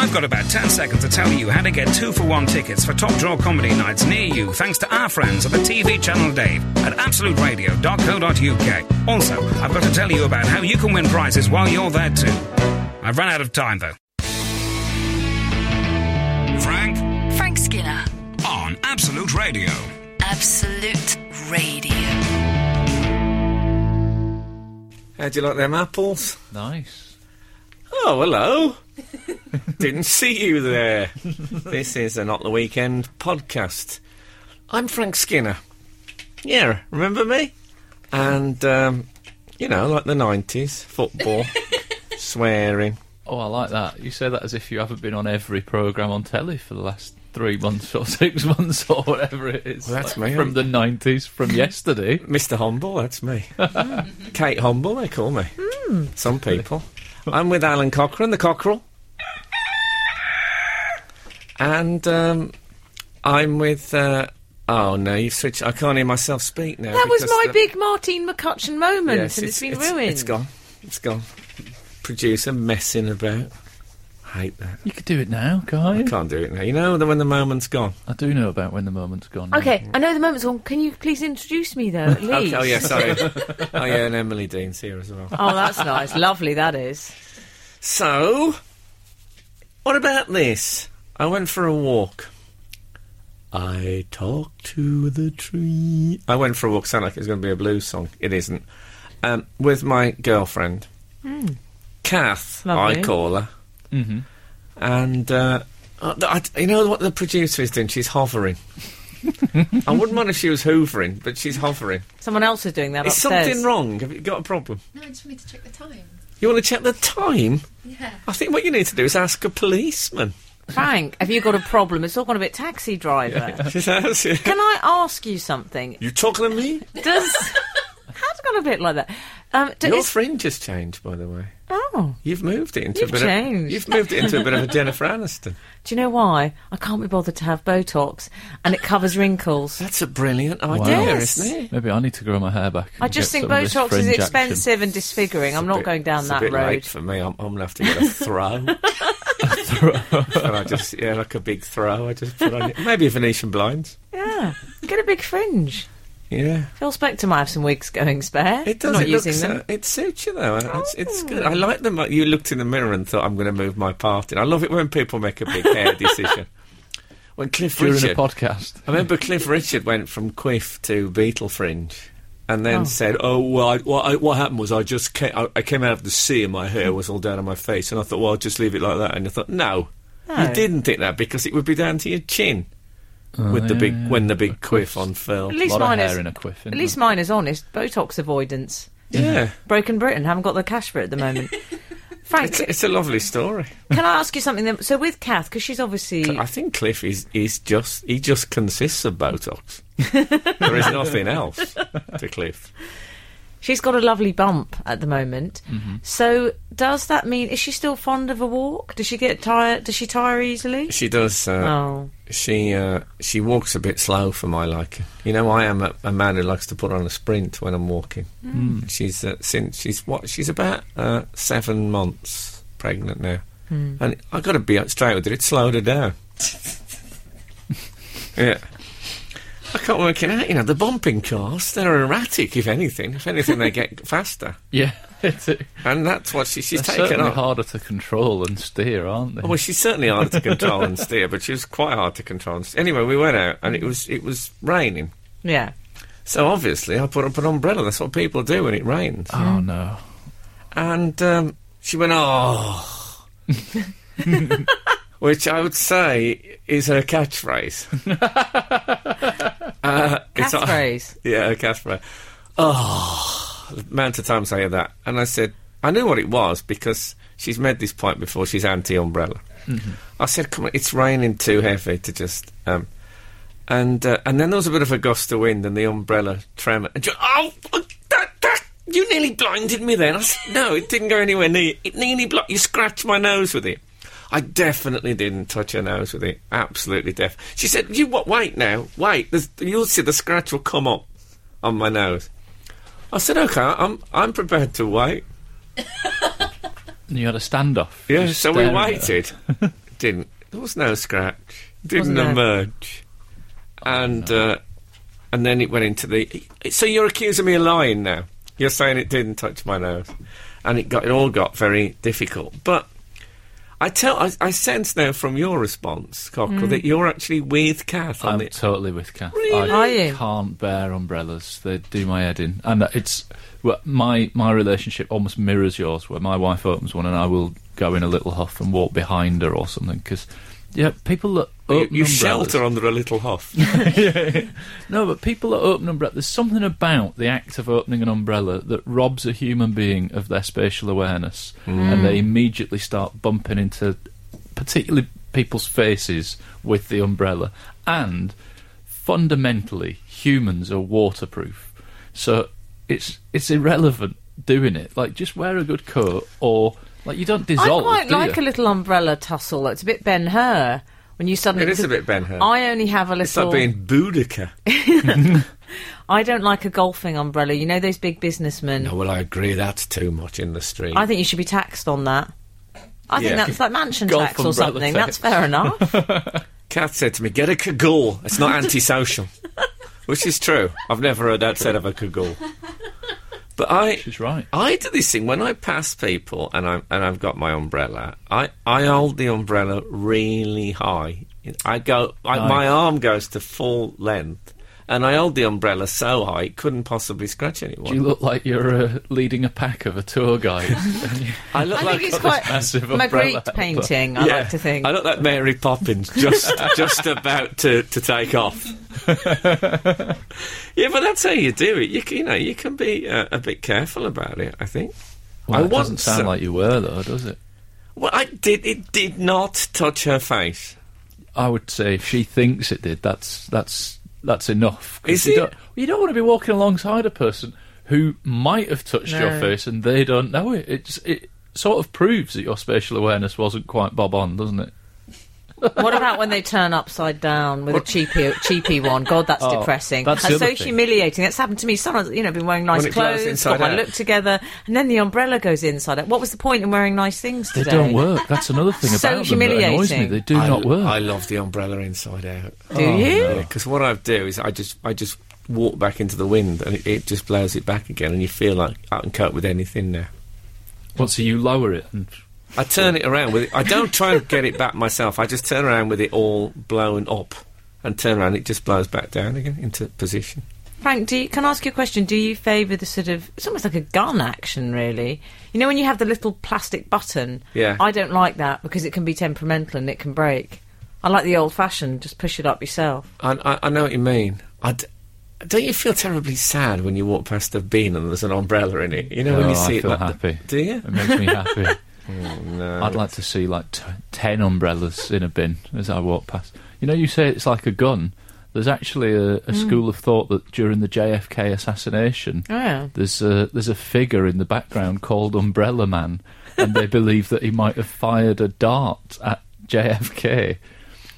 I've got about 10 seconds to tell you how to get two for one tickets for top draw comedy nights near you thanks to our friends at the TV channel Dave at absoluteradio.co.uk. Also, I've got to tell you about how you can win prizes while you're there too. I've run out of time though. Frank Frank Skinner. on Absolute Radio. Absolute Radio. How do you like them apples? Nice. Oh, hello. Didn't see you there. this is a Not the Weekend podcast. I'm Frank Skinner. Yeah, remember me? And, um, you know, like the 90s, football, swearing. Oh, I like that. You say that as if you haven't been on every programme on telly for the last three months or six months or whatever it is. Well, that's Like, me. From the 90s, from yesterday. Mr. Humble, that's me. Kate Humble, they call me. Some people. I'm with Alun Cochrane, the Cockerel. And um, I'm with. Uh, oh no, you've switched. I can't hear myself speak now. That was my the- big Martine McCutcheon moment, Yes, and it's been it's, ruined. It's gone. It's gone. Producer messing about. I hate that. You could do it now, can't I you? can't do it now. You know that when the moment's gone. I do know about when the moment's gone. now. Okay, I know the moment's gone. Can you please introduce me, though, at least? Okay, oh yeah, sorry. oh yeah, and Emily Dean's here as well. Oh, that's nice. Lovely, that is. So, what about this? I went for a walk. I talked to the tree. I went for a walk. Sound like it's going to be a blues song. It isn't. Um, with my girlfriend, Kath. I call her. Mhm. And uh, uh, I, you know what the producer is doing? She's hovering. I wouldn't mind if she was hoovering, but she's hovering. Someone else is doing that Is upstairs. something wrong? Have you got a problem? No, I just want me to check the time. You want to check the time? Yeah. I think what you need to do is ask a policeman. Frank, have you got a problem? It's all gone a bit taxi driver. you Can I ask you something? You talking to me? Does how's it gone a bit like that? Um, do, Your is- fringe has changed, by the way. oh, You've moved it into You've a bit changed. of. You've moved it into a bit of a Jennifer Aniston. do you know why? I can't be bothered to have Botox, and it covers wrinkles. That's a brilliant idea, Yes. isn't it? Maybe I need to grow my hair back. I just think some of this Botox is fringe action. expensive and disfiguring. I'm not bit- going down it's that a bit road. late for me. I'm, I'm gonna have to get a throw. And I just yeah, like a big throw. I just put on it. Maybe a Venetian blinds. Yeah, get a big fringe. Yeah, Phil Spector might have some wigs going spare. it does. Not it using looks, them. Uh, it suits you though. It's, it's good. I like them. You looked in the mirror and thought, "I'm going to move my part in." I love it when people make a big hair decision. When Cliff During Richard, a podcast. I remember Cliff Richard went from Quiff to Beetle Fringe, and then Oh. said, "Oh well, I, what, I, what happened was I just came, I, I came out of the sea and my hair was all down on my face, and I thought, well, I'll just leave it like that." And I thought, no, No. you didn't think that because it would be down to your chin oh, with the big yeah. when the big quiff quiff's- on Phil. At A least lot of mine hair is. in a quiff. At least there? mine is honest. Botox avoidance. Yeah, Broken Britain haven't got the cash for it at the moment. Frank, it's, it's a lovely story. can I ask you something? Then? So with Kath, because she's obviously I think Cliff is is just he just consists of Botox. there is nothing else to Cliff. she's got a lovely bump at the moment. Mm-hmm. So does that mean is she still fond of a walk? Does she get tired? Does she tire easily? She does. Uh, Oh, She uh, she walks a bit slow for my liking. You know, I am a, a man who likes to put on a sprint when I'm walking. Mm. She's uh, since she's what she's about uh, seven months pregnant now, Hmm. and I got to be straight with it. It slowed her down. yeah. I can't work it out. You know, the bumping cars, they're erratic, if anything. If anything, they get faster. Yeah, And that's what she, she's taken certainly up. harder to control and steer, aren't they? Oh, Well, she's certainly hard to control and steer, but she was quite hard to control. And steer. Anyway, we went out and it was it was raining. yeah. So obviously, I put up an umbrella. That's what people do when it rains. oh no. And um, she went, "Oh," which I would say is her catchphrase. uh, it's not- Catchphrase. yeah, her catchphrase. Oh, the amount of times I hear that, and I said I knew what it was because she's made this point before. She's anti-umbrella. I said, "Come on, it's raining too heavy to just." Um, and uh, and then there was a bit of a gust of wind, and the umbrella tremor. And she, oh, that, that, you nearly blinded me then. I said, no, it didn't go anywhere near. It nearly blo- You scratched my nose with it. I definitely didn't touch her nose with it. Absolutely deaf. She said, "You what? Wait now, wait. There's, you'll see the scratch will come up on my nose." I said, "Okay, I'm I'm prepared to wait." And you had a standoff. Yeah, so we staring at her. waited. didn't. There was no scratch. Didn't Wasn't there? emerge. and uh, and then it went into the. So you're accusing me of lying now. You're saying it didn't touch my nose, and it got it all got very difficult. But I tell I, I sense now from your response, Cockerel, Mm. that you're actually with Kath on I'm it. totally with Kath. Really? I Are you? can't bear umbrellas. They do my head in, and it's well, my my relationship almost mirrors yours, where my wife opens one and I will go in a little huff and walk behind her or something. Because yeah, people that You, open you umbrellas, shelter under a little huff. no, but people that open umbrellas, there's something about the act of opening an umbrella that robs a human being of their spatial awareness, and mm. they immediately start bumping into, particularly people's faces with the umbrella. And fundamentally, humans are waterproof, so it's it's irrelevant doing it. Like, just wear a good coat, or like you don't dissolve. I quite do like you? a little umbrella tussle. It's a bit Ben Hur when you suddenly. It is a bit Ben Hur. I only have a little. It's like being Boudica. I don't like a golfing umbrella. You know those big businessmen. No, well, I agree. That's too much in the street. I think you should be taxed on that. I think that's like mansion Golf tax or something. tax. That's fair enough. Kath said to me, "Get a cagoule. It's not antisocial," which is true. I've never heard that said of a cagoule. But I, She's right. I do this thing when I pass people and I and I've got my umbrella. I I hold the umbrella really high. I go. I, Nice. My arm goes to full length, and I hold the umbrella so high it couldn't possibly scratch anyone. Do you look like you're uh, leading a pack of a tour guide? I look I like think it's quite massive Magritte umbrella. painting. I like to think. I look like Mary Poppins, just just about to, to take off. yeah, but that's how you do it. You, c- you know, you can be uh, a bit careful about it. I think. Well, I it doesn't sound uh, like you were, though, does it? Well, I did. It did not touch her face. I would say if she thinks it did, that's that's that's enough. 'Cause Is you it? Don't, you don't want to be walking alongside a person who might have touched your face and they don't know it. It's, it sort of proves that your spatial awareness wasn't quite bob on, doesn't it? What about when they turn upside down with a cheapy, cheapy one? God, that's Oh, depressing. that's That's, so thing. humiliating. That's happened to me. Sometimes, you know, been wearing nice When clothes, inside got my out. look together, and then the umbrella goes inside out. What was the point in wearing nice things They don't work. That's another thing So about them that annoys me. humiliating. They do I, not work. I love the umbrella inside out. Do oh, you? Because what I do is I just I just walk back into the wind and it, it just blows it back again, and you feel like I can cope with anything now. What, so you lower it and I turn it around with it. I don't try and get it back myself. I just turn around with it all blown up and turn around. It just blows back down again into position. Frank, do you, can I ask you a question? Do you favour the sort of it's almost like a gun action, really? You know, when you have the little plastic button. Yeah. I don't like that because it can be temperamental and it can break. I like the old-fashioned, just push it up yourself. I, I, I know what you mean. I d- don't you feel terribly sad when you walk past a bin and there's an umbrella in it? You know when Oh, you see I it. feel like happy. Do you? it makes me happy. Oh, no. I'd like to see like t- ten umbrellas in a bin as I walk past. You know, you say it's like a gun. There's actually a, a school of thought that during the JFK assassination, Oh, yeah. there's a there's a figure in the background called Umbrella Man, and they believe that he might have fired a dart at JFK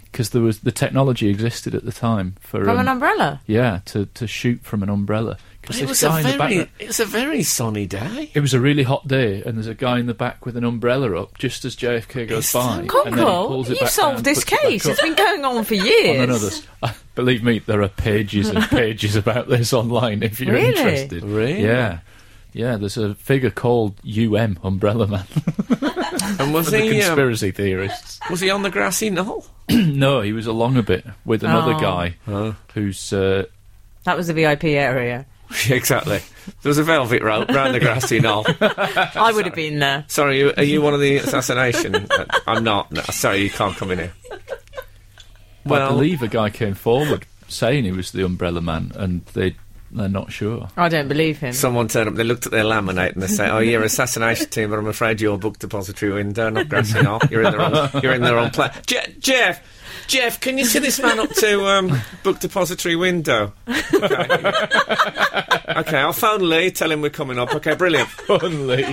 because there was the technology existed at the time for From um, an umbrella. yeah to to shoot from an umbrella. But Because it was, a very, it was a very sunny day. it was a really hot day, and there's a guy in the back with an umbrella up just as JFK goes Is by. there? and then he Cockle, it you back solved this puts it case. It's been going on for years. no, no, uh, believe me, there are pages and pages about this online if you're Really? interested. Really? Yeah. Yeah, there's a figure called UM Umbrella Man And was for the he um, conspiracy theorists. was he on the grassy knoll? no, he was along a bit with another Oh. guy Oh. who's uh, That was the VIP area. exactly. There was a velvet rope round the grassy knoll. I would have been there. Sorry, you, are you one of the assassination? Uh, I'm not. No, sorry, you can't come in here. Well, I Well, believe a guy came forward saying he was the Umbrella Man, and they they're not sure. I don't believe him. someone turned up. They looked at their laminate and they say, "Oh, you're assassination team, but I'm afraid your book depository window, not grassy knoll. You're in the wrong. You're in the wrong place." Je- Jeff, Jeff, can you see this man up to um, book depository window? Okay. okay, I'll phone Lee. Tell him we're coming up. Okay, brilliant. Only.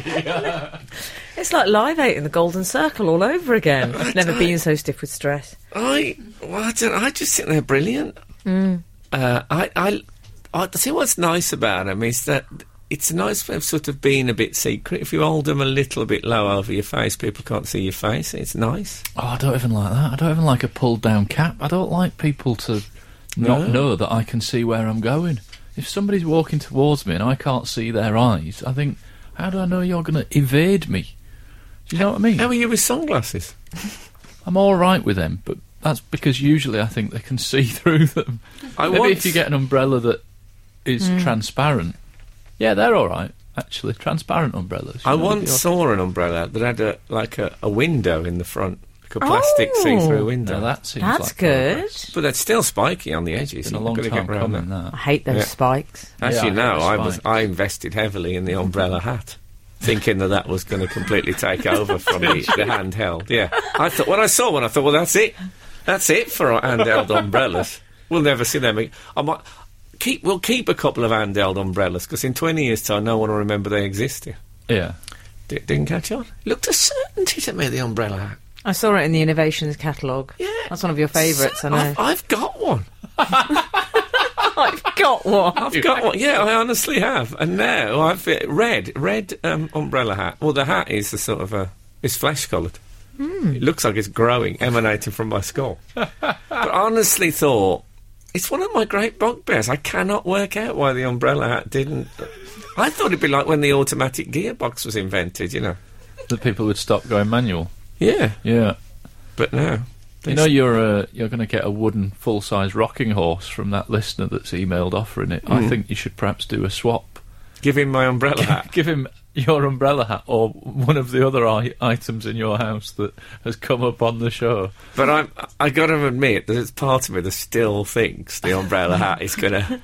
It's like Live 8 in the Golden Circle all over again. I Never been so stiff with stress. I, well, I, don't, I just think they're brilliant. Uh, I, I, I see what's nice about them is that it's a nice way of sort of being a bit secret. If you hold them a little bit low over your face, people can't see your face. It's nice. Oh, I don't even like that. I don't even like a pulled down cap. I don't like people to not No. know that I can see where I'm going. If somebody's walking towards me and I can't see their eyes, I think, how do I know you're going to evade me? Do you know what I mean? How are you with sunglasses? I'm all right with them, but that's because usually I think they can see through them. I Maybe once- if you get an umbrella that is mm. transparent, yeah, they're all right. Actually, transparent umbrellas. I know, once saw an umbrella that had a like a, a window in the front, like a plastic Oh. see-through window. Now that seems That's like good. progress. But that's still spiky on the edges. Been a You've long time get coming. that. That. I hate those Yeah. spikes. Actually, Yeah, you I know, I was. I invested heavily in the umbrella hat, thinking that that was going to completely take over from the, the handheld. Yeah, I thought when I saw one, I thought, well, that's it, that's it for our handheld umbrellas. We'll never see them. again. I might keep. We'll keep a couple of handheld umbrellas because in twenty years' time, no one will remember they existed. Yeah. D- didn't catch on. Looked a certainty to me the umbrella hat. I saw it in the innovations catalogue. Yeah. That's one of your favourites, I know. I've, I've got one. I've got one. I've got one. Yeah, I honestly have. And now I've uh, red, red um, umbrella hat. Well, the hat is a sort of a, it's flesh coloured. It looks like it's growing, emanating from my skull. but I honestly thought it's one of my great bugbears. I cannot work out why the umbrella hat didn't. I thought it'd be like when the automatic gearbox was invented. You know. That people would stop going manual. Yeah, Yeah. but no. You know you're uh, you're going to get a wooden full size rocking horse from that listener that's emailed offering it. I think you should perhaps do a swap. Give him my umbrella hat. Give him your umbrella hat or one of the other I- items in your house that has come up on the show. But I'm, I got to admit that it's part of me that still thinks the umbrella hat is going to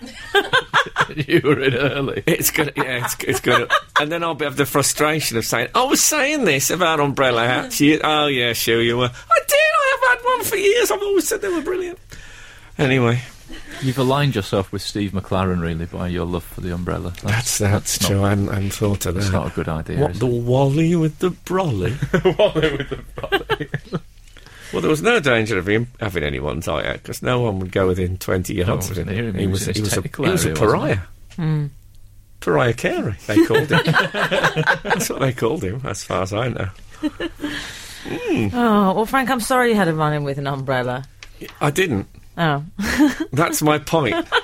you were in early. It's gonna, yeah, it's, it's gonna, and then I'll be have the frustration of saying, "I was saying this about umbrella hats." You, oh yeah, sure you were. I did. I have had one for years. I've always said they were brilliant. Anyway, You've aligned yourself with Steve McClaren really by your love for the umbrella. that's that's, not- true. I hadn't, I hadn't thought of that. It's not a good idea. what is the wally with the brolly? Wally with the brolly. well, there was no danger of him having anyone's eye out because no one would go within twenty yards one of wasn't him. him. He He was, was he was a, technical he was a pariah. Hmm. Pariah Carey, they called him. That's what they called him, as far as I know. Oh, well, Frank, I'm sorry you had a run in with an umbrella. I didn't. Oh. That's my point.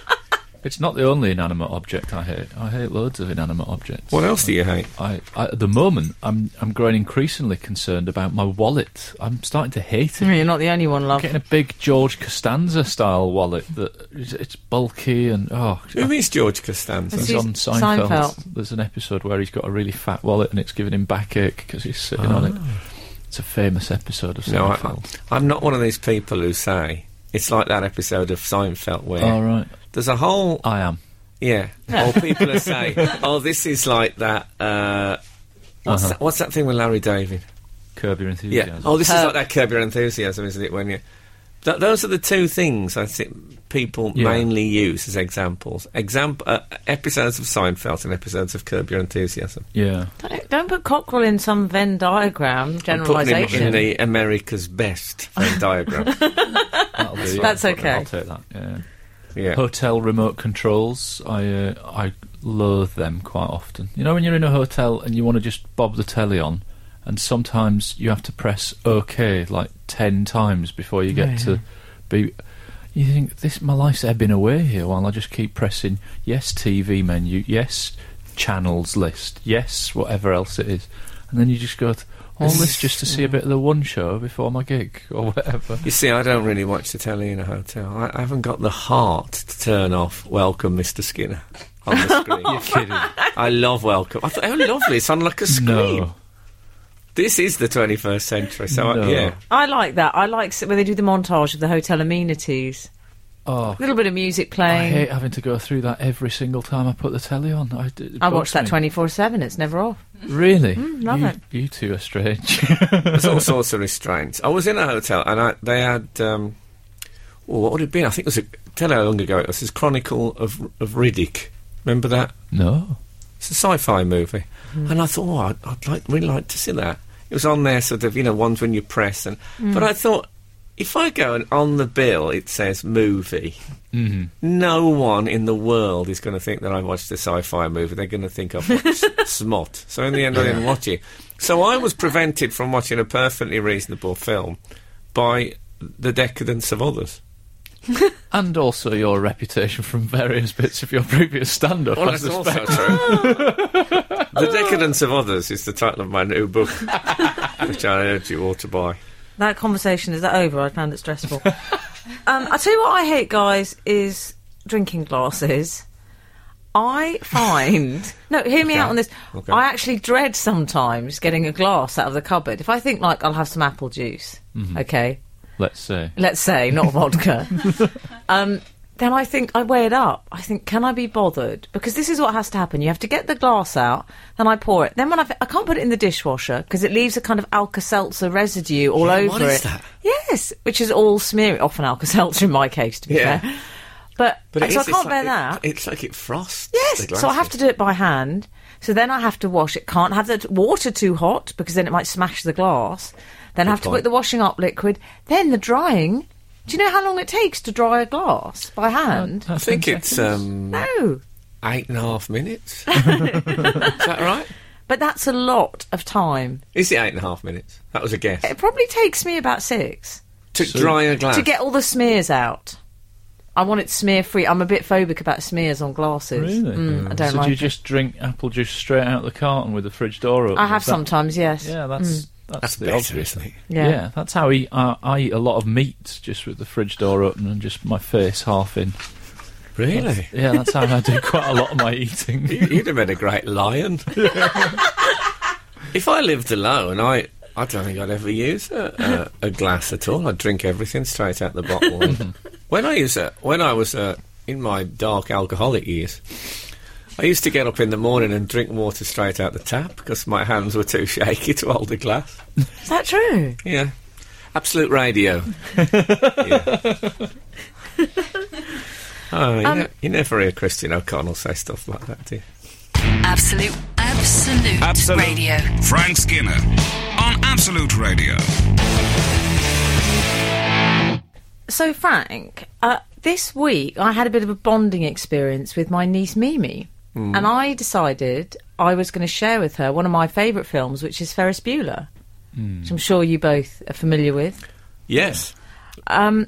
It's not the only inanimate object I hate. I hate loads of inanimate objects. What else do you hate? I, I, at the moment, I'm I'm growing increasingly concerned about my wallet. I'm starting to hate it. You're not the only one, love. Getting a big George Costanza style wallet that is, it's bulky and oh, Who is George Costanza? He's on Seinfeld. Seinfeld. There's an episode where he's got a really fat wallet and it's giving him backache because he's sitting on it. Ah. It's a famous episode of No, I, Seinfeld. I'm not one of these people who say it's like that episode of Seinfeld where All right, there's a whole I am. yeah, or people are saying, "Oh, this is like that." Uh, what's Uh-huh. that? What's that thing with Larry David? Curb Your enthusiasm. Yeah. Enthusiasm. Oh, this is like that Curb Your Enthusiasm, isn't it? When you Th- those are the two things I think people Yeah. mainly use as examples. Example uh, episodes of Seinfeld and episodes of Curb Your Enthusiasm. yeah. Don't, don't put Cockerel in some Venn diagram I'm putting him generalisation. in the America's Best Venn diagram. That'll do. That's I'll okay. take that. Yeah. Yeah. Hotel remote controls, I uh, I loathe them quite often. You know, when you're in a hotel and you want to just bob the telly on, and sometimes you have to press OK like ten times before you get to be. You think this my life's ebbing away here while I just keep pressing yes TV menu, yes channels list, yes whatever else it is, and then you just go. All this just to see a bit of the one show before my gig or whatever. You see, I don't really watch the telly in a hotel. I, I haven't got the heart to turn off Welcome, Mr. Skinner on the screen. You're kidding? I love Welcome. I thought, how lovely. It's on like a screen. No. This is the 21st century, so No. I, yeah. I like that. I like s- when they do the montage of the hotel amenities. Oh, A little bit of music I playing. hate having to go through that every single time I put the telly on. I, d- it I bugs watch that me. 24 7. It's never off. Really? love you, it. You two are strange. There's all sorts of restraints. I was in a hotel and I, they had. Um, oh, what would it have been? I think it was a. Tell you how long ago it was. This Chronicle of, of Riddick. Remember that? no. It's a sci-fi movie, mm. and I thought, oh, I'd, I'd like really like to see that. It was on there, sort of, you know, ones when you press, and mm. but I thought if I go and on the bill it says movie, mm-hmm. no one in the world is going to think that I watched a sci-fi movie. They're going to think I've watched Smut. So in the end, I didn't watch it. So I was prevented from watching a perfectly reasonable film by the decadence of others. And also your reputation from various bits of your previous stand-up. Well, that's also true. the decadence of others is the title of my new book, which I urge you all to buy. That conversation is that over? I found it stressful. um, I tell you what I hate, guys, is drinking glasses. I find no. Hear me Okay. out on this. Okay. I actually dread sometimes getting a glass out of the cupboard. If I think like I'll have some apple juice, Mm-hmm. okay, Let's say. let's say not vodka, um, then I think I weigh it up. I think, can I be bothered? Because this is what has to happen. You have to get the glass out, then I pour it. Then when I, I can't put it in the dishwasher because it leaves a kind of Alka-Seltzer residue all Yeah, over what is it. that? Yes, which is all smeary. Often Alka-Seltzer in my case, to be Yeah. fair. But, But it so I is- can't it's bear like that. It, it's like it frosts. the Yes, so I have glasses. to do it by hand. So then I have to wash it. Can't have the t- water too hot because then it might smash the glass. Then I have to put the washing up liquid. Then the drying. Do you know how long it takes to dry a glass by hand? I think it's um, no. eight and a half minutes. is that right? But that's a lot of time. Is it eight and a half minutes? That was a guess. It probably takes me about six To So- dry a glass. to get all the smears out. I want it smear free. I'm a bit phobic about smears on glasses. Really? Mm, I don't so like do you it. just drink apple juice straight out of the carton with the fridge door open? I have that- sometimes, yes. Yeah, that's Mm, that's, That's the better, obvious. isn't it? yeah. Yeah. that's how I eat. I, I eat a lot of meat just with the fridge door open and just my face half in. Really? Yeah, that's how I do quite a lot of my eating. You- You'd have been a great lion. if I lived alone, I I don't think I'd ever use a, a, a glass at all. I'd drink everything straight out the bottle. When I used to, when I was uh, in my dark alcoholic years, I used to get up in the morning and drink water straight out the tap because my hands were too shaky to hold a glass. Is that true? Yeah. Absolute radio. yeah. Oh, you, Um, ne- you never hear Christian O'Connell say stuff like that, do you? Absolute, absolute, Absolute. radio. Frank Skinner on Absolute Radio. So, Frank, uh, this week I had a bit of a bonding experience with my niece Mimi. And I decided I was going to share with her one of my favourite films, which is Ferris Bueller, which I'm sure you both are familiar with. Yes. Um,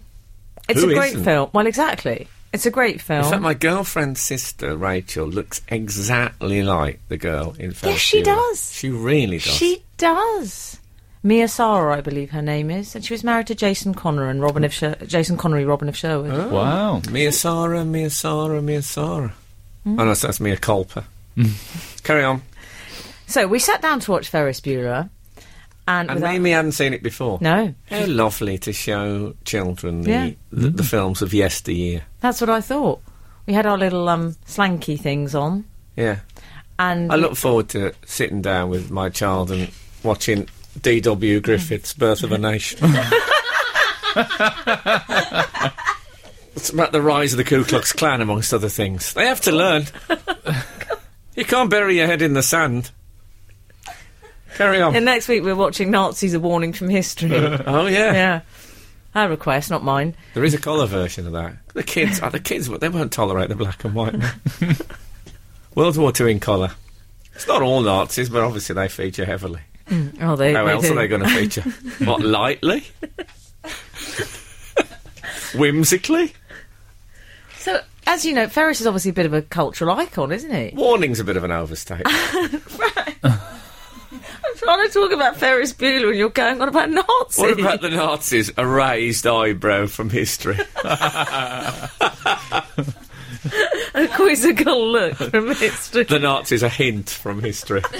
it's Who a great isn't? film. Well, exactly. It's a great film. In fact, my girlfriend's sister, Rachel, looks exactly like the girl in Ferris Yes, she Bueller. does. She really does. She does. Mia Sara, I believe her name is, and she was married to Jason Connor and Robin of Sher- Jason Connery, Robin of Sherwood. Oh. Wow. Mia Sara, Mia Sara, Mia Sara. Hmm. Oh, no, so that's Mia Culper. Carry on. So we sat down to watch Ferris Bueller, and, And without- Mimi hadn't seen it before. no, How lovely to show children the, Yeah. the, the films of yesteryear. that's what I thought. We had our little um, slanky things on, Yeah. and I look forward to sitting down with my child and watching D.W. Griffith's Birth of a Nation. it's about the rise of the Ku Klux Klan, amongst other things. They have to learn. you can't bury your head in the sand. Carry on. and next week we're watching Nazis: A Warning from History. oh yeah. yeah, her request, not mine. there is a colour version of that. The kids, oh, the kids, they won't tolerate the black and white. World War Two in colour. It's not all Nazis, but obviously they feature heavily. Mm, oh, they. How they else do. are they going to feature? what, lightly? Whimsically? So, as you know, Ferris is obviously a bit of a cultural icon, isn't he? Warning's a bit of an overstatement. Right. I'm trying to talk about Ferris Bueller, and you're going on about Nazis. what about the Nazis? A raised eyebrow from history. a quizzical look from history? the Nazis, a hint from history.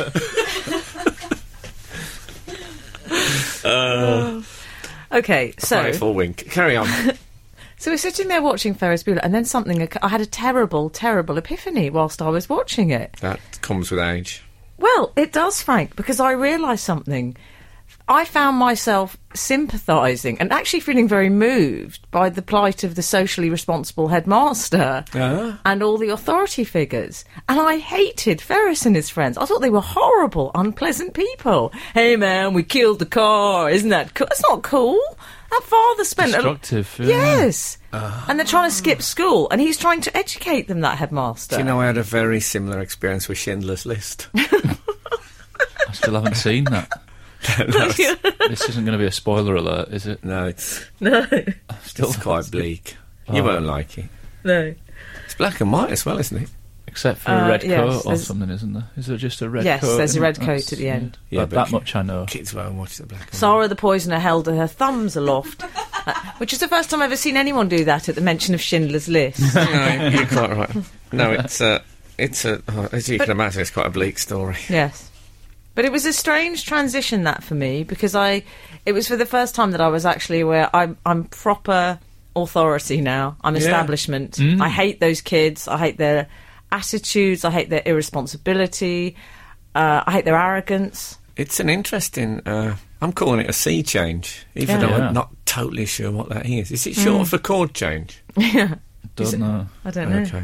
uh, Okay, so playful wink. Carry on. So we're sitting there watching Ferris Bueller, and then something. I had a terrible, terrible epiphany whilst I was watching it. That comes with age. Well, it does, Frank, because I realised something. I found myself sympathising and actually feeling very moved by the plight of the socially responsible headmaster Ah. and all the authority figures. And I hated Ferris and his friends. I thought they were horrible, unpleasant people. Hey man, we killed the car. Isn't that cool? That's not cool. That father spent a Destructive. yeah. Yes. And they're trying to skip school, and he's trying to educate them, that headmaster. Do you know, I had a very similar experience with Schindler's List. I still haven't seen that. this isn't going to be a spoiler alert, is it? no, it's, no, Still it's quite bleak. You Oh. won't like it. no. It's black and white as well, isn't it? Except for Uh, a red yes, coat or something, isn't there? Is there just a red Yes, coat? Yes, there's a red it? coat That's- at the end. Yeah, that, but that ki- much I know. Kids won't watch the black and white. Sarah the Poisoner held her thumbs aloft, uh, which is the first time I've ever seen anyone do that at the mention of Schindler's List. no, you're quite right. No, it's a, it's a, oh, as you But- can imagine, it's quite a bleak story. yes. But it was a strange transition that for me because I, it was for the first time that I was actually aware I'm, I'm proper authority now. I'm Yeah. establishment. I hate those kids. I hate their attitudes. I hate their irresponsibility. Uh, I hate their arrogance. It's an interesting. Uh, I'm calling it a sea change, even Yeah. though Yeah. I'm not totally sure what that is. Is it short for chord change? yeah. Don't know. I don't know. Okay.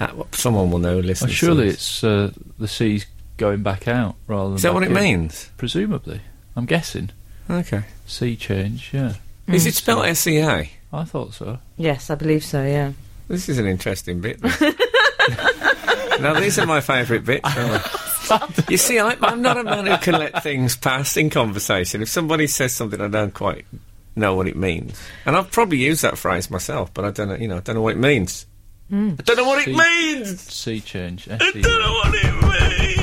Uh, someone will know. Listen. Well, surely it's uh, the sea's going back out rather than. Is that what it in. means? Presumably, I'm guessing Okay. sea change. Yeah, Is it spelled hmm. S E A? I thought so. Yes, I believe so. Yeah. This is an interesting bit. now, these are my favourite bits. aren't you see, I, I'm not a man who can let things pass in conversation. If somebody says something I don't quite know what it means, and I've probably used that phrase myself, but I don't know. You know, I don't know what it means. I don't know what it means. Sea change. I don't know what it means.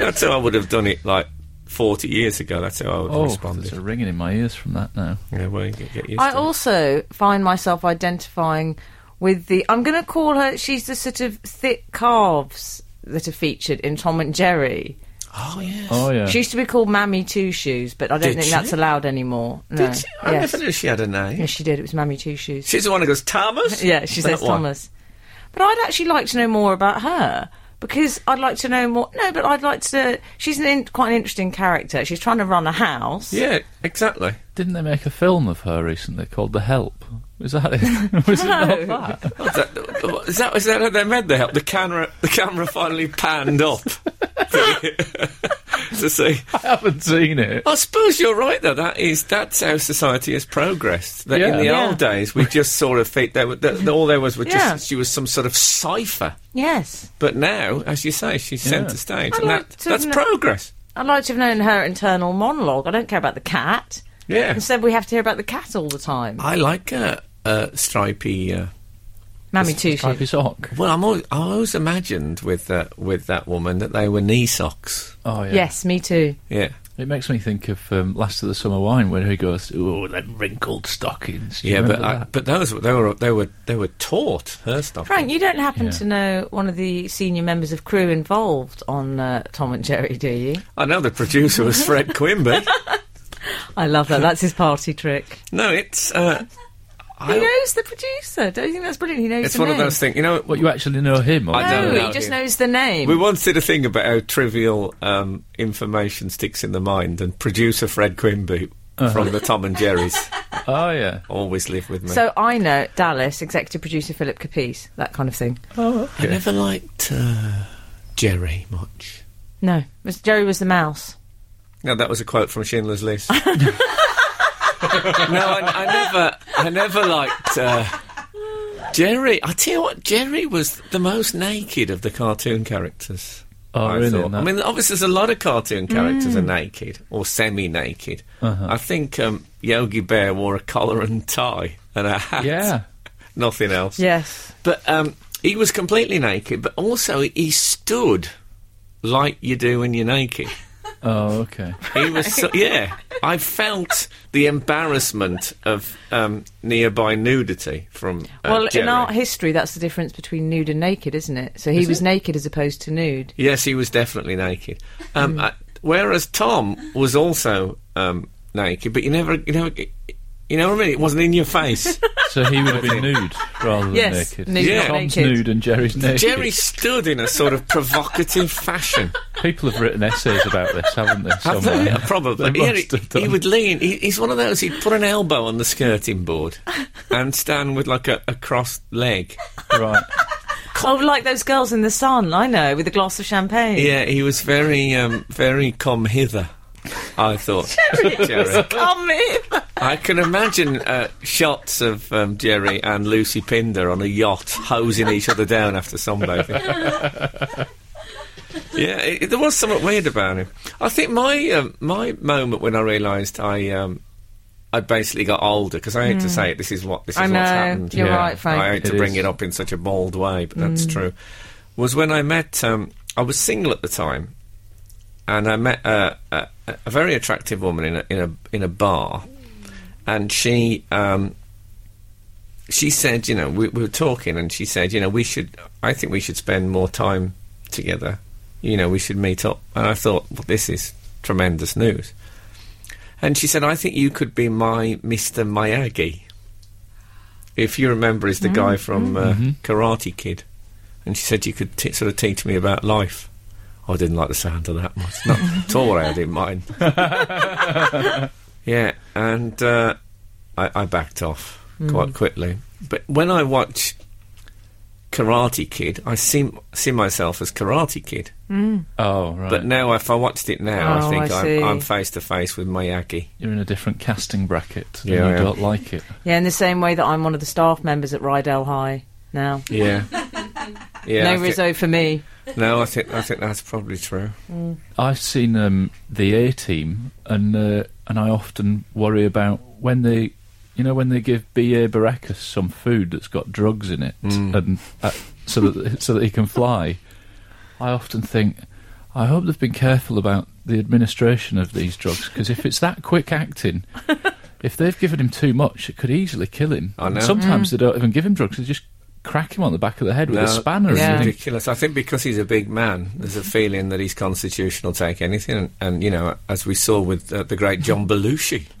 That's how I would have done it like 40 years ago. That's how I would have Oh, responded. there's a ringing in my ears from that now. Yeah, well, you get, get used I to it. also find myself identifying with the. I'm going to call her. She's the sort of thick calves that are featured in Tom and Jerry. Oh, yes. Oh yeah. She used to be called Mammy Two Shoes, but I don't Did think she? that's allowed anymore. No. Did she? I yes. never knew she had a name. yes, she did. It was Mammy Two Shoes. She's the one who goes, Thomas? yeah, she That says one. Thomas. But I'd actually like to know more about her because I'd like to know more. No, but I'd like to. She's an in, quite an interesting character. She's trying to run a house. Yeah, exactly. Didn't they make a film of her recently called The Help? Was that it? Was it not that? What's that, is, that, is that how they made the help? The camera, the camera finally panned up to see. I haven't seen it. I suppose you're right, though. That is that's how society has progressed. That in the Yeah. old days, we just sort of think that, that all there was was just Yeah. she was some sort of cipher. Yes. But now, as you say, she's Yeah. centre stage, I'd and like that, that's kn- progress. I'd like to have known her internal monologue. I don't care about the cat. Yeah, Instead, we have to hear about the cat all the time. I like a, uh, stripy. Uh, Mammy Two Stripey Shoes. sock. well, I'm always, I always imagined with uh, with that woman that they were knee socks. Oh yeah. Yes, me too. Yeah, It makes me think of um, Last of the Summer Wine, when he goes, "Oh, them wrinkled stockings." Do you yeah, but remember I, that? but those they were they were they were taught her stuff. Frank, you don't happen Yeah. to know one of the senior members of crew involved on uh, Tom and Jerry, do you? I know the producer was Fred Quimby. I love that. That's his party trick. No, it's uh, He I, knows the producer. Don't you think that's brilliant? He knows it's the one name. of those things. You know, What you actually know him? Or I No, know he just him. knows the name. we once did a thing about how trivial um, information sticks in the mind, and producer Fred Quimby from the Tom and Jerry's Oh yeah. always lived with me. so I know Dallas, executive producer Philip Capice, that kind of thing. Oh, I never liked uh, Jerry much. No, was- Jerry was the mouse. No, that was a quote from Schindler's List. no, I, I never, I never liked uh, Jerry. I tell you what, Jerry was the most naked of the cartoon characters. Oh, I really? thought. No. I mean, obviously, there's a lot of cartoon characters are naked or semi-naked. Uh-huh. I think um, Yogi Bear wore a collar and tie and a hat. yeah. nothing else. Yes. But um, he was completely naked, but also he stood like you do when you're naked. Oh, okay. He was, so, yeah. I felt the embarrassment of um, nearby nudity from. Uh, well, Jerry. in art history, that's the difference between nude and naked, isn't it? So he was naked as opposed to nude. Yes, he was definitely naked. Um, Hmm. uh, whereas Tom was also um, naked, but you never, you never, You know what I mean? It wasn't in your face. So he would have been nude rather than Yes, naked. nude, not Tom's naked. nude and Jerry's naked. Jerry stood in a sort of provocative fashion. People have written essays about this, haven't they? Have somewhere? they? Probably. They Yeah, must he, have done. he would lean. He, he's one of those. He'd put an elbow on the skirting board and stand with like a, a crossed leg. Right. Oh, like those girls in the sun, I know, with a glass of champagne. Yeah, he was very, um, very come hither. I thought. Jerry. Come in. I can imagine uh, shots of um, Jerry and Lucy Pinder on a yacht hosing each other down after sunbathing. yeah, it, there was something weird about him. I think my um, my moment when I realised I um, I basically got older because I hate to say it. This is what this is Hmm. I know, what's happened. you're Yeah. right, Frank. I hate to It bring it up in such a bold way, but that's Hmm. true. Was when I met. Um, I was single at the time, and I met uh, a, a very attractive woman in a in a in a bar, and she um, she said, you know, we, we were talking, and she said, you know, we should. I think we should spend more time together. You know, we should meet up. And I thought, well, this is tremendous news. And she said, I think you could be my Mr. Miyagi. If you remember, is the guy from uh, Karate Kid. And she said you could t- sort of teach me about life. I didn't like the sound of that much. Not at all, I didn't mind. yeah, and uh, I, I backed off quite quickly. But when I watch Karate Kid, I see see myself as Karate Kid. Oh, right. But now, if I watched it now, Oh, I think I I'm, I'm face to face with Miyagi. You're in a different casting bracket. Yeah, I you don't like it. Yeah, in the same way that I'm one of the staff members at Rydell High now. Yeah, yeah. No thi- Rizzo for me. No, I think I think that's probably true. I've seen um, the A Team, and uh, and I often worry about when they, you know, when they give B. A. Baracus some food that's got drugs in it, and uh, so that so that he can fly. I often think, I hope they've been careful about the administration of these drugs because if it's that quick acting. If they've given him too much, it could easily kill him. I know. Mm. Sometimes they don't even give him drugs; they just crack him on the back of the head with No, a spanner. It's Yeah. And you think, ridiculous. I think because he's a big man, there's a feeling that his constitution will take anything, and, and you know, as we saw with uh, the great John Belushi,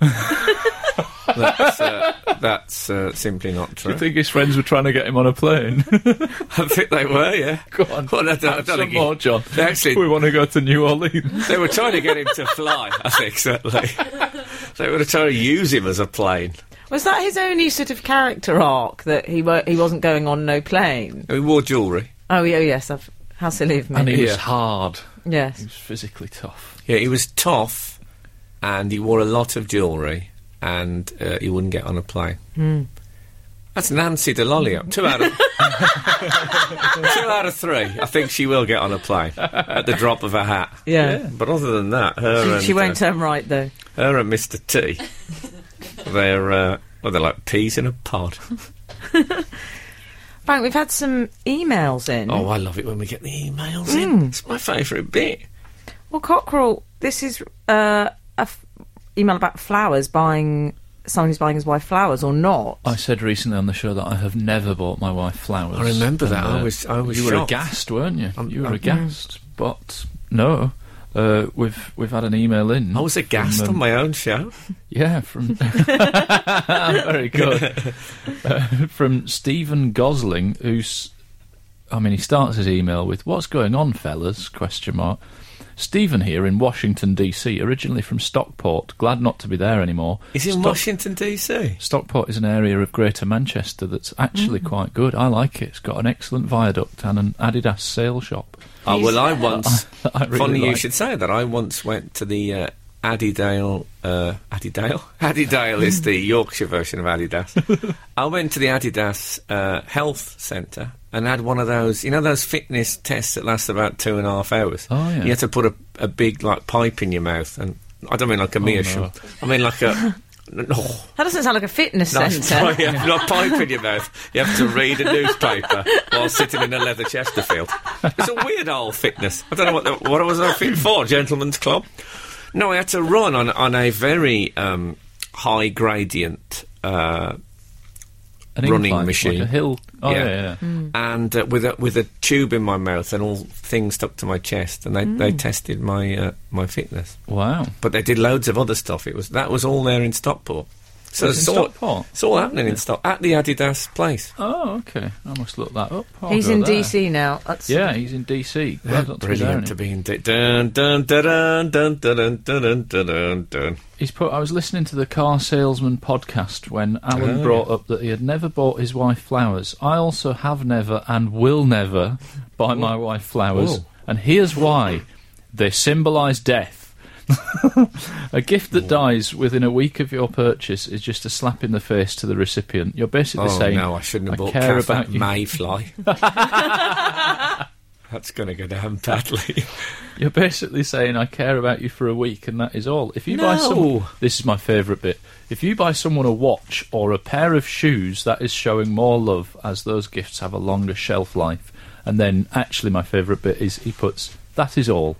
that's, uh, that's uh, simply not Do true. you think his friends were trying to get him on a plane? I think they were, yeah. Go on. Well, I don't, I don't some he- more, John. They actually, we want to go to New Orleans. they were trying to get him to fly. I think certainly they were trying to use him as a plane. Was that his only sort of character arc that he wa- he wasn't going on no plane? He wore jewellery. Oh, yeah, yes. I've, how silly of me. And he Yeah. was hard. Yes. He was physically tough. Yeah, he was tough, and he wore a lot of jewellery, and uh, he wouldn't get on a plane. That's Nancy Dell'Olio. Two out of two out of three. I think she will get on a plane at the drop of a hat. Yeah. But other than that, her and She won't uh, turn right, though. her and Mr. T, they're uh, well, they're like peas in a pod. Frank, we've had some emails in. Oh, I love it when we get the emails in. It's my favourite bit. Well, Cockerel, this is uh, a f- email about flowers, buying someone who's buying his wife flowers or not. I said recently on the show that I have never bought my wife flowers. I remember that. And, I was- I was You were shocked. aghast, weren't you? I'm- you were I'm- aghast, but no. Uh, we've we've had an email in. I was aghast from, on um, my own show. Yeah, from very good. Uh, from Stephen Gosling, who's, I mean, he starts his email with "What's going on, fellas?" Question mark. Stephen here in Washington D.C., originally from Stockport. Glad not to be there anymore. Is in Stock- Washington DC? Stockport is an area of Greater Manchester that's actually quite good. I like it. It's got an excellent viaduct and an Adidas sale shop. Oh well, I once. I really funny you like. should say that. I once went to the uh, Addydale. Uh, Addydale. Addydale is the Yorkshire version of Adidas. I went to the Adidas uh, Health Centre and had one of those. You know those fitness tests that last about two and a half hours. Oh, yeah. You had to put a, a big like pipe in your mouth, and I don't mean like a meerschaum. I mean like a. No, That doesn't sound like a fitness no, centre. sorry, yeah, not a pipe in your mouth. You have to read a newspaper while sitting in a leather Chesterfield. It's a weird old fitness. I don't know what the, what was I fit for, Gentlemen's club. No, I had to run on on a very um, high gradient. Uh, An running incline, machine. like a hill. Oh Yeah. yeah, yeah. and uh, with a with a tube in my mouth and all things stuck to my chest, and they, they tested my uh, my fitness. Wow. But they did loads of other stuff. It was that was all there in Stockport. So It's it's in all, Stockport. it's all happening in stock at the Adidas place. Oh, okay. I must look that up. I'll He's in there. DC now. That's Yeah, he's in DC. Glad not to be Brilliant to be in. D- dun, dun, dun, dun, dun, dun, dun, dun, dun, dun, dun. He's put. I was listening to the car salesman podcast when Alun Oh, brought yeah. up that he had never bought his wife flowers. I also have never and will never buy my wife flowers, Whoa. and here's why: they symbolise death. a gift that dies within a week of your purchase is just a slap in the face to the recipient. You're basically Oh saying, no, I shouldn't have I bought care about you. Mayfly. That's going to go down badly. You're basically saying I care about you for a week, and that is all. If you buy No. some, this is my favourite bit. If you buy someone a watch or a pair of shoes, that is showing more love, as those gifts have a longer shelf life. And then, actually, my favourite bit is he puts that is all.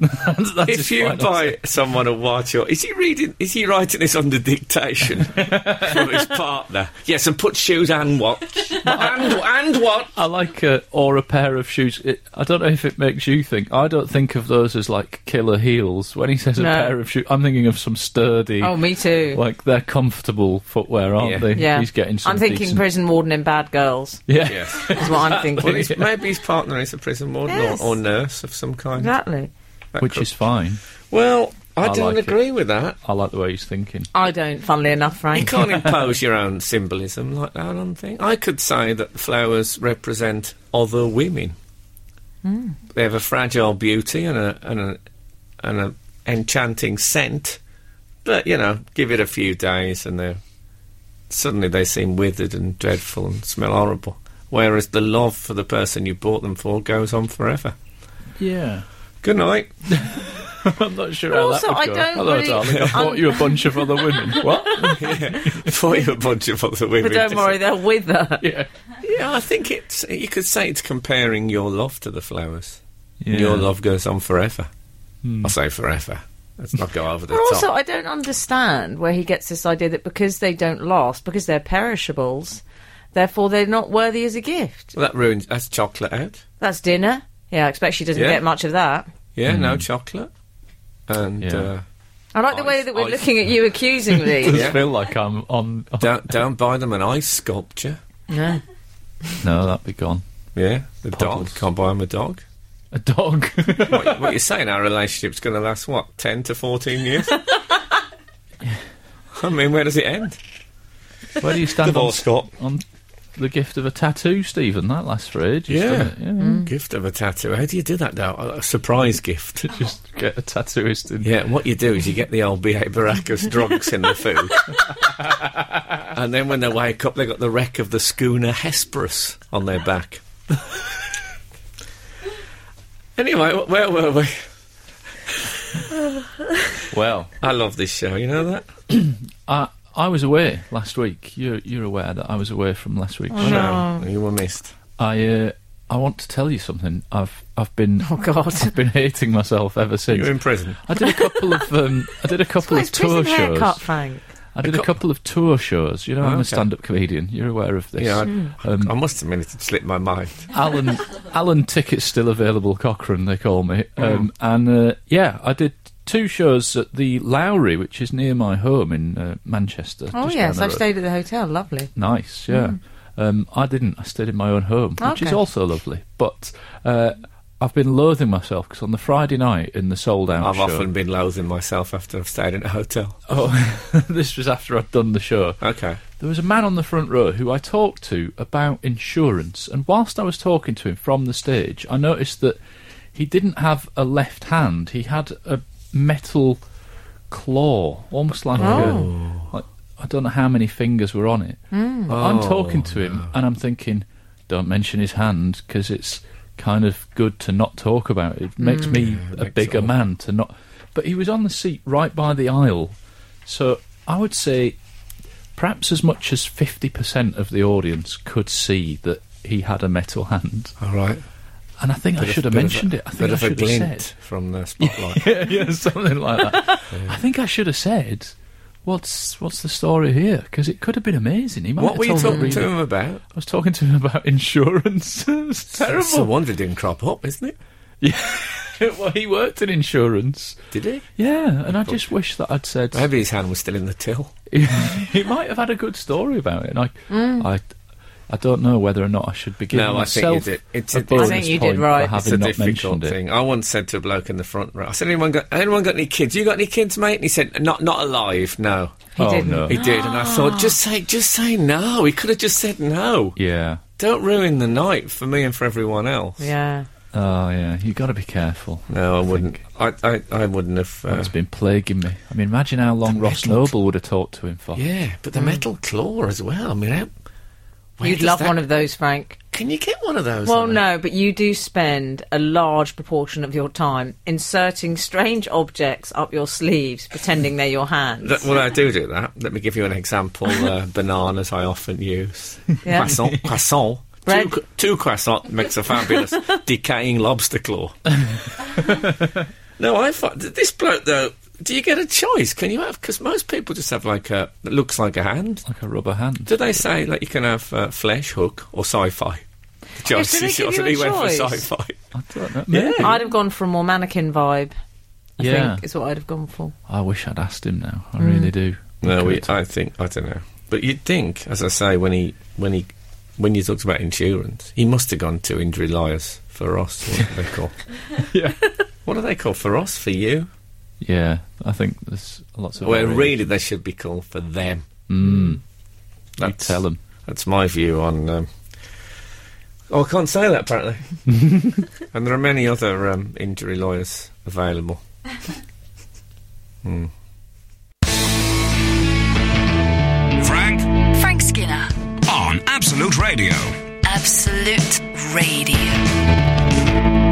That's if you final buy someone a watch, or is he reading? Is he writing this under dictation from his partner? Yes, and put shoes and watch and and what? I like uh, or a pair of shoes. It, I don't know if it makes you think. I don't think of those as like killer heels. When he says a pair of shoes, I'm thinking of some sturdy, Oh, me too. like they're comfortable footwear, aren't Yeah. they? yeah. He's getting some I'm thinking decent- prison warden in Bad Girls. Yeah. Yes. Is what I'm thinking. Well, his, maybe his partner is a prison warden Yes. or, or nurse of some kind. exactly. That which could- is fine. well, I, I don't like it. agree with that. I like the way he's thinking. I don't. Funnily enough, Frank. You can't impose your own symbolism like that on things. I could say that flowers represent other women. Hmm. They have a fragile beauty and a and a and a enchanting scent, but you know, give it a few days and they suddenly they seem withered and dreadful and smell horrible. Whereas the love for the person you bought them for goes on forever. Yeah. Good night. I'm not sure how Also, that would I go. don't Hello, really- darling. I I'm- bought you a bunch of other women. what? For you, a bunch of other women. But don't worry, they'll wither. yeah. Yeah, I think it's. You could say it's comparing your love to the flowers. yeah. Your love goes on forever. Hmm. I'll say forever. Let's not go over the But also, top. I don't understand where he gets this idea that because they don't last, because they're perishables, therefore they're not worthy as a gift. Well, that ruins. That's chocolate out. That's dinner. Yeah, I expect she doesn't Yeah. get much of that. Yeah, no chocolate. And. Yeah. uh, I like the way that we're ice. looking at you accusingly. Does Yeah. feel like I'm on. on don't don't buy them an ice sculpture. no. no, that'd be gone. Yeah, the Puddles. dog can't buy them a dog. A dog. what, what you're saying? Our relationship's going to last what ten to fourteen years? I mean, where does it end? Where do you stand on, Scott. on the gift of a tattoo, Stephen? That lasts for ages. Yeah. doesn't it? yeah. Mm. Gift of a tattoo. How do you do that now? A surprise gift. Just get a tattooist in. Yeah, what you do is you get the old B.A. Baracus drugs in the food. and then when they wake up, they got the wreck of the schooner Hesperus on their back. anyway, where were we? Well, I love this show, you know that? I I was away last week. You're you're aware that I was away from last week's I show. know. You were missed. I uh, I want to tell you something. I've I've been Oh, God. I've been hating myself ever since. You're in prison. I did a couple of um, I did a couple Well, of it's prison tour haircut, shows. Frank. I did A a couple of tour shows. You know, Oh, I'm okay. a stand-up comedian. You're aware of this. Yeah, I, Um, I must admit it slipped my mind. Alun Alun tickets still available. Cochrane, they call me. Um, and uh, yeah, I did two shows at the Lowry, which is near my home in uh, Manchester. Oh, yes, I've road. stayed at the hotel. Lovely. Nice, yeah. Um, I didn't. I stayed in my own home, which is also lovely. But uh, I've been loathing myself because on the Friday night in the sold out I've show. often been loathing myself after I've stayed in a hotel. Oh, this was after I'd done the show. Okay. There was a man on the front row who I talked to about insurance, and whilst I was talking to him from the stage, I noticed that he didn't have a left hand. He had a metal claw, almost like Oh. a. Like, I don't know how many fingers were on it. Hmm. I'm Oh, talking to him, and I'm thinking, don't mention his hand because it's kind of good to not talk about it. It makes hmm. me a makes bigger man to not. But he was on the seat right by the aisle, so I would say perhaps as much as 50% of the audience could see that he had a metal hand. All right. And I think I Bit of- should have mentioned a- it. I think bit I of a should have glint said. from the spotlight. yeah, yeah, something like that. I think I should have said, "What's what's the story here?" Because it could have been amazing. He might what have were you talking me to him about? I was talking to him about insurance. it was It's a terrible. wonder it didn't crop up, isn't it? Yeah. well, he worked in insurance. Did he? Yeah, and I just wish that I'd said. Maybe his hand was still in the till. he might have had a good story about it. And mm. I, I, I don't know whether or not I should be giving No, I think you myself did. It's a a- I bonus think you did right. for It's a difficult mentioned it. thing. I once said to a bloke in the front row, I said, anyone got, anyone got any kids? You got any kids, mate? And he said, not, not alive, no. He oh didn't. no! He did, and I thought, just say, just say no. He could have just said no. yeah. Don't ruin the night for me and for everyone else. Yeah. Oh yeah. You got to be careful. No, I wouldn't. I, I, I wouldn't have. Uh, That's been plaguing me. I mean, imagine how long Ross metal- Noble would have talked to him for. yeah, but the metal claw as well. I mean, how, where You'd love that- one of those, Frank. Can you get one of those? Well, no, but you do spend a large proportion of your time inserting strange objects up your sleeves, pretending they're your hands. That, well, I do do that. Let me give you an example. Uh, bananas I often use. Yeah. Croissant. Croissant. Bread. Two, two croissant makes a fabulous decaying lobster claw. no, I thought this bloke though. Do you get a choice? Can you have? Because most people just have like a that looks like a hand. Like a rubber hand. Do they say like you can have uh, flesh, hook, or sci-fi? The choice do they is give yours, you he went for choice? sci-fi. I don't know. Yeah. I'd have gone for a more mannequin vibe. I Yeah. think is what I'd have gone for. I wish I'd asked him now. I really do. No, we, I think I don't know. But you'd think, as I say, when he when he when you talked about insurance, he must have gone to injury lawyers for us. What do they call? yeah. What do they call for us? For you? Yeah, I think there's lots of. Well, variation. really, they should be called for them. Mm. You That's- tell them. That's my view on. Um, oh, I can't say that apparently. and there are many other um, injury lawyers available. Hmm. Frank Frank Skinner. on Absolute Radio. Absolute Radio.